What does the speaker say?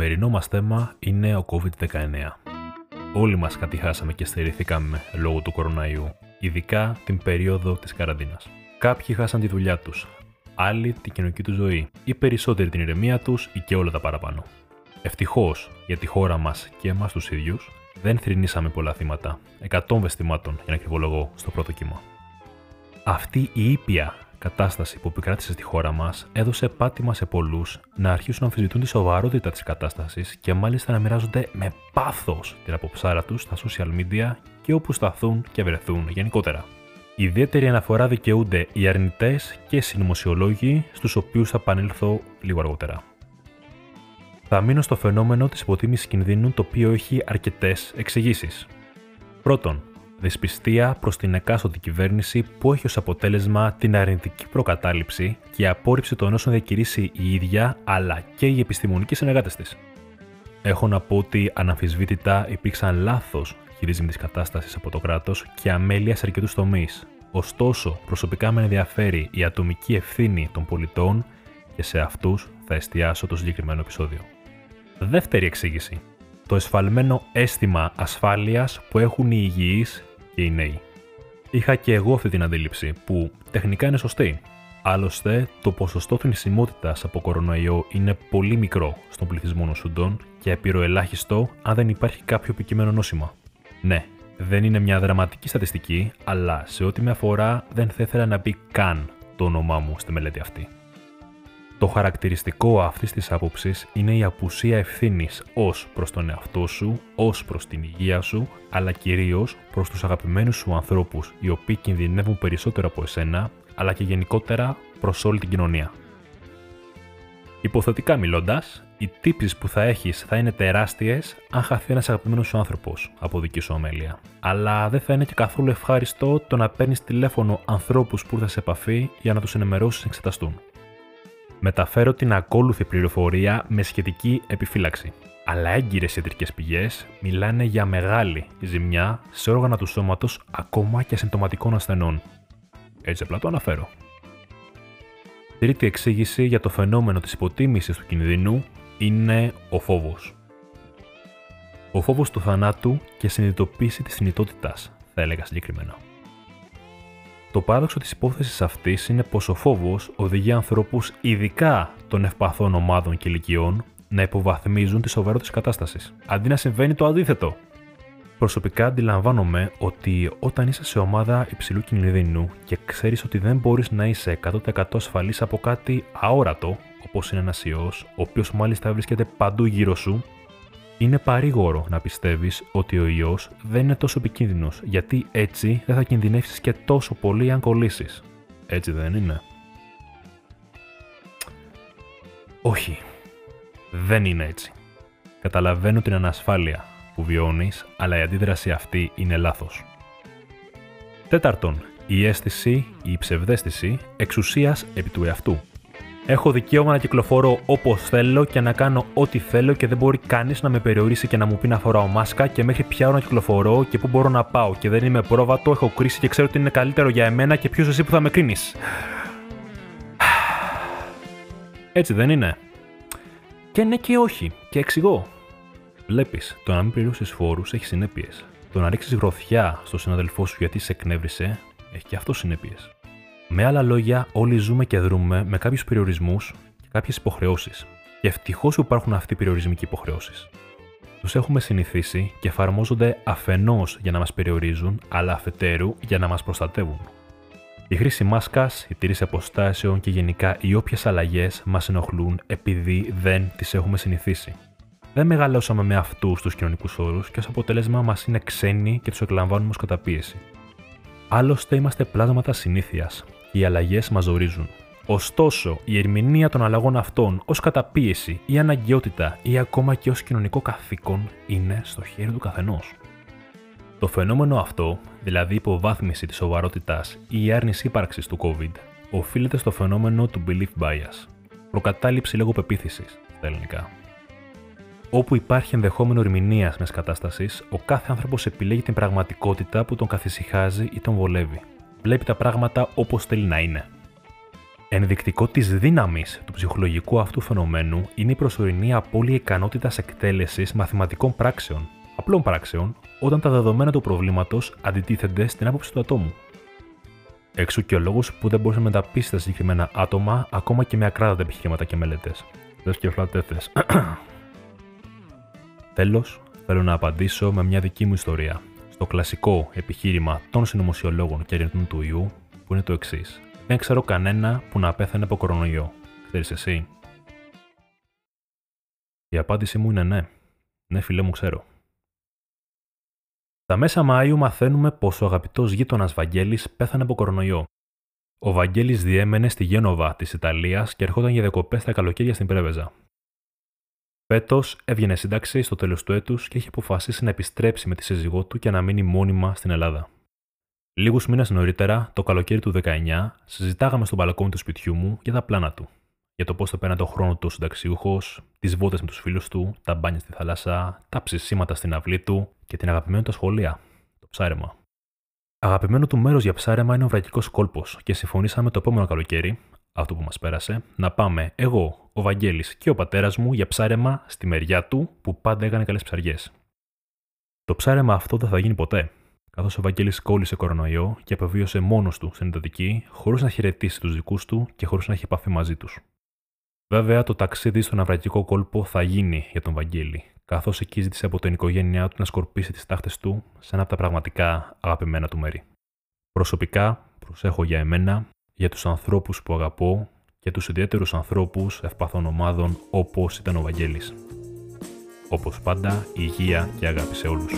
σημερινό μας θέμα είναι ο COVID-19. Όλοι μας κατηχάσαμε και στερηθήκαμε λόγω του κοροναϊού, ειδικά την περίοδο της καραντίνας. Κάποιοι χάσαν τη δουλειά τους, άλλοι την κοινωνική τους ζωή, ή περισσότεροι την ηρεμία τους ή και όλα τα παραπάνω. Ευτυχώς για τη χώρα μας και εμάς τους ίδιους, δεν θρυνήσαμε πολλά θύματα, εκατόμβε θυμάτων για να κρυβολογώ στο πρώτο κύμα. Αυτή η ήπια κατάσταση που επικράτησε στη χώρα μας έδωσε πάτημα σε πολλούς να αρχίσουν να αμφισβητούν τη σοβαρότητα της κατάστασης και μάλιστα να μοιράζονται με πάθος την αποψάρα τους στα social media και όπου σταθούν και βρεθούν γενικότερα. Ιδιαίτερη αναφορά δικαιούνται οι αρνητές και οι συνωμοσιολόγοι, στους οποίους θα επανέλθω λίγο αργότερα. Θα μείνω στο φαινόμενο της υποτίμησης κινδύνου, το οποίο έχει αρκετές εξηγήσεις. Πρώτον, δυσπιστία προς την εκάστοτε κυβέρνηση που έχει ως αποτέλεσμα την αρνητική προκατάληψη και απόρριψη των όσων διακηρύσει η ίδια αλλά και οι επιστημονικοί συνεργάτες της. Έχω να πω ότι αναμφισβήτητα υπήρξαν λάθος χειρισμοί τη κατάστασης από το κράτος και αμέλεια σε αρκετούς τομείς. Ωστόσο, προσωπικά με ενδιαφέρει η ατομική ευθύνη των πολιτών και σε αυτούς θα εστιάσω το συγκεκριμένο επεισόδιο. Δεύτερη εξήγηση. Το εσφαλμένο αίσθημα ασφάλειας που έχουν οι υγιείς και οι νέοι. Είχα και εγώ αυτή την αντίληψη, που τεχνικά είναι σωστή. Άλλωστε, το ποσοστό θνησιμότητας από κορονοϊό είναι πολύ μικρό στον πληθυσμό νοσούντων και επιροελάχιστο αν δεν υπάρχει κάποιο επικείμενο νόσημα. Ναι, δεν είναι μια δραματική στατιστική, αλλά σε ό,τι με αφορά δεν θα ήθελα να μπει καν το όνομά μου στη μελέτη αυτή. Το χαρακτηριστικό αυτής της άποψης είναι η απουσία ευθύνης ως προς τον εαυτό σου, ως προς την υγεία σου, αλλά κυρίως προς τους αγαπημένους σου ανθρώπους, οι οποίοι κινδυνεύουν περισσότερο από εσένα, αλλά και γενικότερα προς όλη την κοινωνία. Υποθετικά μιλώντας, οι τύψει που θα έχεις θα είναι τεράστιες αν χαθεί ένας αγαπημένος σου άνθρωπος από δική σου ομέλεια. Αλλά δεν θα είναι και καθόλου ευχάριστο το να παίρνεις τηλέφωνο ανθρώπους που ήρθαν σε επαφή για να τους ενημερώσεις να εξεταστούν. Μεταφέρω την ακόλουθη πληροφορία με σχετική επιφύλαξη. Αλλά έγκυρες ιατρικές πηγές μιλάνε για μεγάλη ζημιά σε όργανα του σώματος ακόμα και ασυμπτωματικών ασθενών. Έτσι απλά το αναφέρω. Τρίτη εξήγηση για το φαινόμενο της υποτίμησης του κινδύνου είναι ο φόβος. Ο φόβος του θανάτου και συνειδητοποίηση της θνητότητας, θα έλεγα συγκεκριμένα. Το παράδοξο της υπόθεσης αυτής είναι πως ο φόβος οδηγεί ανθρώπους, ειδικά των ευπαθών ομάδων και ηλικιών, να υποβαθμίζουν τη σοβαρότητα της κατάστασης, αντί να συμβαίνει το αντίθετο. Προσωπικά αντιλαμβάνομαι ότι όταν είσαι σε ομάδα υψηλού κινδύνου και ξέρεις ότι δεν μπορείς να είσαι 100% ασφαλής από κάτι αόρατο, όπως είναι ένας ιός, ο οποίος μάλιστα βρίσκεται παντού γύρω σου, είναι παρήγορο να πιστεύεις ότι ο ιός δεν είναι τόσο επικίνδυνος, γιατί έτσι δεν θα κινδυνεύσεις και τόσο πολύ αν κολλήσεις. Έτσι δεν είναι. Όχι. Δεν είναι έτσι. Καταλαβαίνω την ανασφάλεια που βιώνεις, αλλά η αντίδραση αυτή είναι λάθος. Τέταρτον, η αίσθηση ή η ψευδέστηση εξουσίας επί του εαυτού. Έχω δικαίωμα να κυκλοφορώ όπως θέλω και να κάνω ό,τι θέλω και δεν μπορεί κανείς να με περιορίσει και να μου πει να φοράω μάσκα και μέχρι ποια ώρα να κυκλοφορώ και πού μπορώ να πάω. Και δεν είμαι πρόβατο, έχω κρίση και ξέρω ότι είναι καλύτερο για εμένα και ποιος εσύ που θα με κρίνεις. Έτσι δεν είναι. Και ναι και όχι. Και εξηγώ. Βλέπεις, το να μην πληρώσεις φόρους έχει συνέπειες. Το να ρίξεις γροθιά στο συναδελφό σου γιατί σε εκνεύρισε έχει και αυτό συνέπειες. Με άλλα λόγια, όλοι ζούμε και δρούμε με κάποιους περιορισμούς και κάποιες υποχρεώσεις. Και ευτυχώς που υπάρχουν αυτοί οι περιορισμοί και υποχρεώσεις. Τους έχουμε συνηθίσει και εφαρμόζονται αφενός για να μας περιορίζουν, αλλά αφετέρου για να μας προστατεύουν. Η χρήση μάσκας, η τήρηση αποστάσεων και γενικά οι όποιες αλλαγές μας ενοχλούν επειδή δεν τις έχουμε συνηθίσει. Δεν μεγαλώσαμε με αυτούς τους κοινωνικούς όρους και ως αποτέλεσμα μας είναι ξένοι και τους εκλαμβάνουμε ως καταπίεση. Άλλωστε είμαστε πλάσματα συνήθειας, οι αλλαγές μας ορίζουν. Ωστόσο, η ερμηνεία των αλλαγών αυτών ως καταπίεση ή αναγκαιότητα ή ακόμα και ως κοινωνικό καθήκον είναι στο χέρι του καθενός. Το φαινόμενο αυτό, δηλαδή η υποβάθμιση της σοβαρότητας ή η άρνηση ύπαρξης του COVID, οφείλεται στο φαινόμενο του belief bias, προκατάληψη λόγω πεποίθησης στα ελληνικά. Όπου υπάρχει ενδεχόμενο ερμηνείας μιας κατάστασης, ο κάθε άνθρωπος επιλέγει την πραγματικότητα που τον καθησυχάζει ή τον βολεύει βλέπει τα πράγματα όπως θέλει να είναι. Ενδεικτικό της δύναμης του ψυχολογικού αυτού φαινομένου είναι η προσωρινή απώλεια ικανότητας εκτέλεσης μαθηματικών πράξεων, απλών πράξεων, όταν τα δεδομένα του προβλήματος αντιτίθενται στην άποψη του ατόμου. Εξού και ο λόγος που δεν μπορείς να μεταπίσει τα συγκεκριμένα άτομα ακόμα και με ακράδαντα επιχειρήματα και μελέτες. Δες και φλατέθε. Τέλος, θέλω να απαντήσω με μια δική μου ιστορία. Στο κλασικό επιχείρημα των συνωμοσιολόγων και ερευνητών του ιού, που είναι το εξής. Δεν ξέρω κανένα που να πέθανε από κορονοϊό. Ξέρεις εσύ; Η απάντησή μου είναι ναι. Ναι, φιλέ μου, ξέρω. Τα μέσα Μάιου μαθαίνουμε πω ο αγαπητός γείτονας Βαγγέλης πέθανε από κορονοϊό. Ο Βαγγέλης διέμενε στη Γένοβα της Ιταλίας και ερχόταν για διακοπές τα καλοκαίρια στην Πρέβεζα. Φέτος έβγαινε σύνταξη στο τέλος του έτους και είχε αποφασίσει να επιστρέψει με τη σύζυγό του και να μείνει μόνιμα στην Ελλάδα. Λίγους μήνες νωρίτερα, το καλοκαίρι του 19, συζητάγαμε στο μπαλκόνι του σπιτιού μου για τα πλάνα του. Για το πώς θα πέρανε το χρόνο του συνταξιούχος, τις βότες με τους φίλους του, τα μπάνια στη θάλασσα, τα ψησίματα στην αυλή του και την αγαπημένη του σχολεία, το ψάρεμα. Αγαπημένο του μέρος για ψάρεμα είναι ο βρακικό κόλπος και συμφωνήσαμε το επόμενο καλοκαίρι, αυτό που μας πέρασε, να πάμε εγώ, ο Βαγγέλης και ο πατέρας μου για ψάρεμα στη μεριά του που πάντα έκανε καλές ψαριές. Το ψάρεμα αυτό δεν θα γίνει ποτέ, καθώς ο Βαγγέλης κόλλησε κορονοϊό και απεβίωσε μόνος του στην εντατική, χωρίς να χαιρετήσει τους δικούς του και χωρίς να έχει επαφή μαζί τους. Βέβαια, το ταξίδι στον αυραγικό κόλπο θα γίνει για τον Βαγγέλη, καθώς εκεί ζήτησε από την οικογένειά του να σκορπίσει τις τάχτες του σε ένα από τα πραγματικά αγαπημένα του μέρη. Προσωπικά, προσέχω για εμένα, για τους ανθρώπους που αγαπώ και τους ιδιαίτερους ανθρώπους ευπαθών ομάδων όπως ήταν ο Βαγγέλης. Όπως πάντα, υγεία και αγάπη σε όλους.